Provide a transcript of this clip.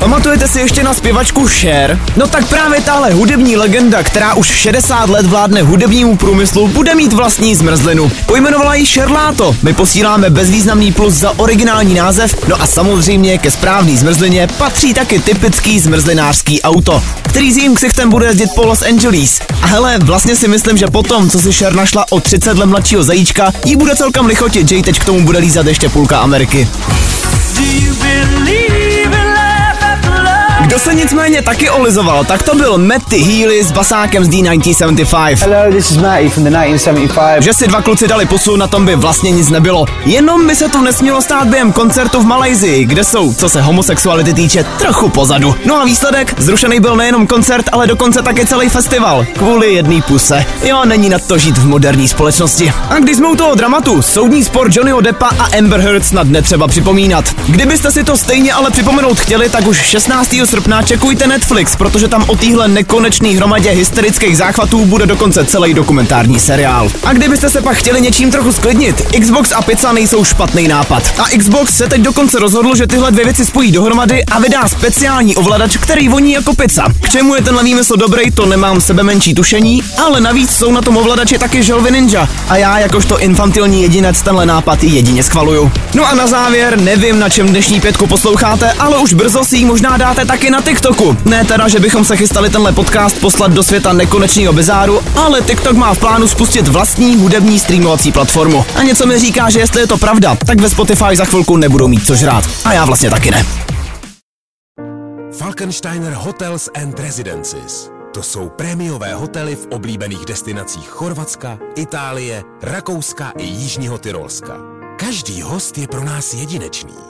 Pamatujete si ještě na zpěvačku Cher? No tak právě tahle hudební legenda, která už 60 let vládne hudebnímu průmyslu, bude mít vlastní zmrzlinu. Pojmenovala ji Šerláto. My posíláme bezvýznamný plus za originální název, no a samozřejmě ke správný zmrzlině patří taky typický zmrzlinářský auto, který s jím ksichtem bude jezdit po Los Angeles. A hele, vlastně si myslím, že potom, co si Cher našla o 30 let mladšího zajíčka, jí bude celkem lichotit, že jí teď k tomu bude lízat ještě půlka Ameriky. Nicméně taky olizoval, tak to byl Matty Healy s basákem z D1975. Hello, this is Matty from the 1975. Že si dva kluci dali pusu, na tom by vlastně nic nebylo. Jenom by se to nesmělo stát během koncertu v Malajzii, kde jsou, co se homosexuality týče, trochu pozadu. No a výsledek? Zrušený byl nejenom koncert, ale dokonce také celý festival. Kvůli jedné puse. Jo, není na to žít v moderní společnosti. A když jsme u toho dramatu, soudní spor Johnnyho Deppa a Amber Heard snad netřeba připomínat. Kdybyste si to stejně ale připomenout chtěli, tak už 16 srpna čekujte Netflix, protože tam o téhle nekonečný hromadě hysterických záchvatů bude dokonce celý dokumentární seriál. A kdybyste se pak chtěli něčím trochu sklidnit, Xbox a pizza nejsou špatný nápad. A Xbox se teď dokonce rozhodl, že tyhle dvě věci spojí dohromady a vydá speciální ovladač, který voní jako pizza. K čemu je tenhle výmysl dobrý, to nemám sebe menší tušení, ale navíc jsou na tom ovladači taky želvy ninja. A já jakožto infantilní jedinec tenhle nápad jedině schvaluju. No a na závěr, nevím na čem dnešní pětku posloucháte, ale už brzo si ji možná dáte taky na TikToku. Ne teda, že bychom se chystali tenhle podcast poslat do světa nekonečného bizáru, ale TikTok má v plánu spustit vlastní hudební streamovací platformu. A něco mi říká, že jestli je to pravda, tak ve Spotify za chvilku nebudou mít co žrát. A já vlastně taky ne. Falkensteiner Hotels and Residences. To jsou prémiové hotely v oblíbených destinacích Chorvatska, Itálie, Rakouska i Jižního Tyrolska. Každý host je pro nás jedinečný.